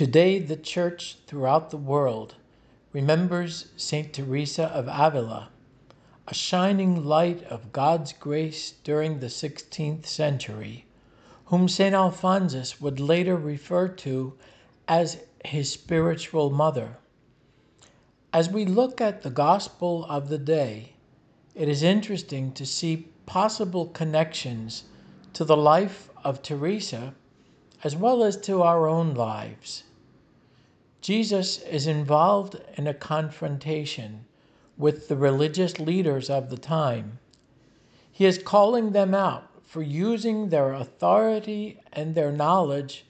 Today, the church throughout the world remembers St. Teresa of Avila, a shining light of God's grace during the 16th century, whom St. Alphonsus would later refer to as his spiritual mother. As we look at the gospel of the day, it is interesting to see possible connections to the life of Teresa as well as to our own lives. Jesus is involved in a confrontation with the religious leaders of the time. He is calling them out for using their authority and their knowledge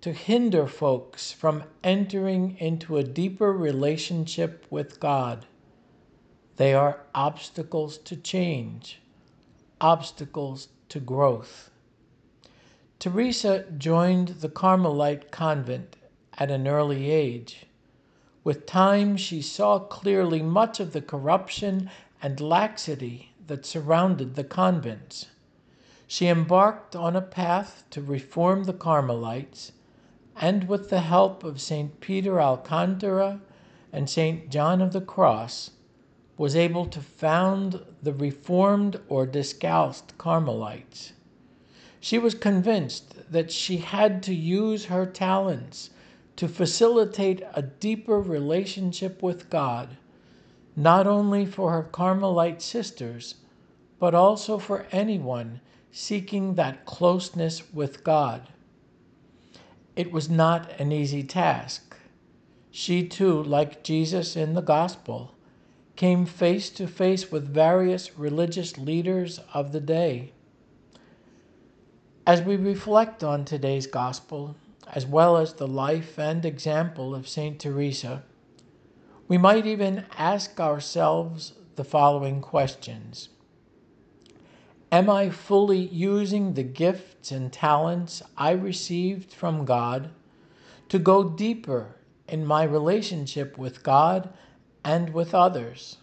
to hinder folks from entering into a deeper relationship with God. They are obstacles to change, obstacles to growth. Teresa joined the Carmelite convent at an early age. With time, she saw clearly much of the corruption and laxity that surrounded the convents. She embarked on a path to reform the Carmelites, and with the help of St. Peter Alcantara and St. John of the Cross, was able to found the Reformed or Discalced Carmelites. She was convinced that she had to use her talents to facilitate a deeper relationship with God, not only for her Carmelite sisters, but also for anyone seeking that closeness with God. It was not an easy task. She too, like Jesus in the Gospel, came face to face with various religious leaders of the day. As we reflect on today's gospel, as well as the life and example of St. Teresa, we might even ask ourselves the following questions Am I fully using the gifts and talents I received from God to go deeper in my relationship with God and with others?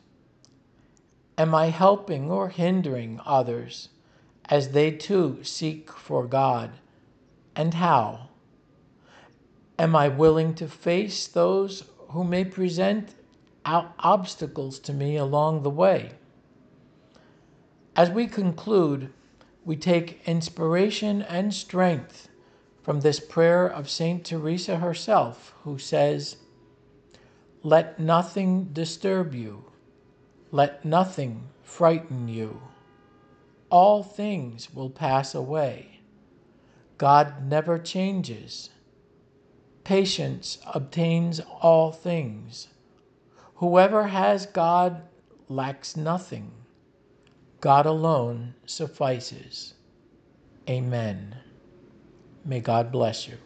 Am I helping or hindering others? as they too seek for God? And how? Am I willing to face those who may present obstacles to me along the way? As we conclude, we take inspiration and strength from this prayer of St. Teresa herself, who says, Let nothing disturb you, let nothing frighten you all things will pass away. God never changes. Patience obtains all things. Whoever has God lacks nothing. God alone suffices. Amen. May God bless you.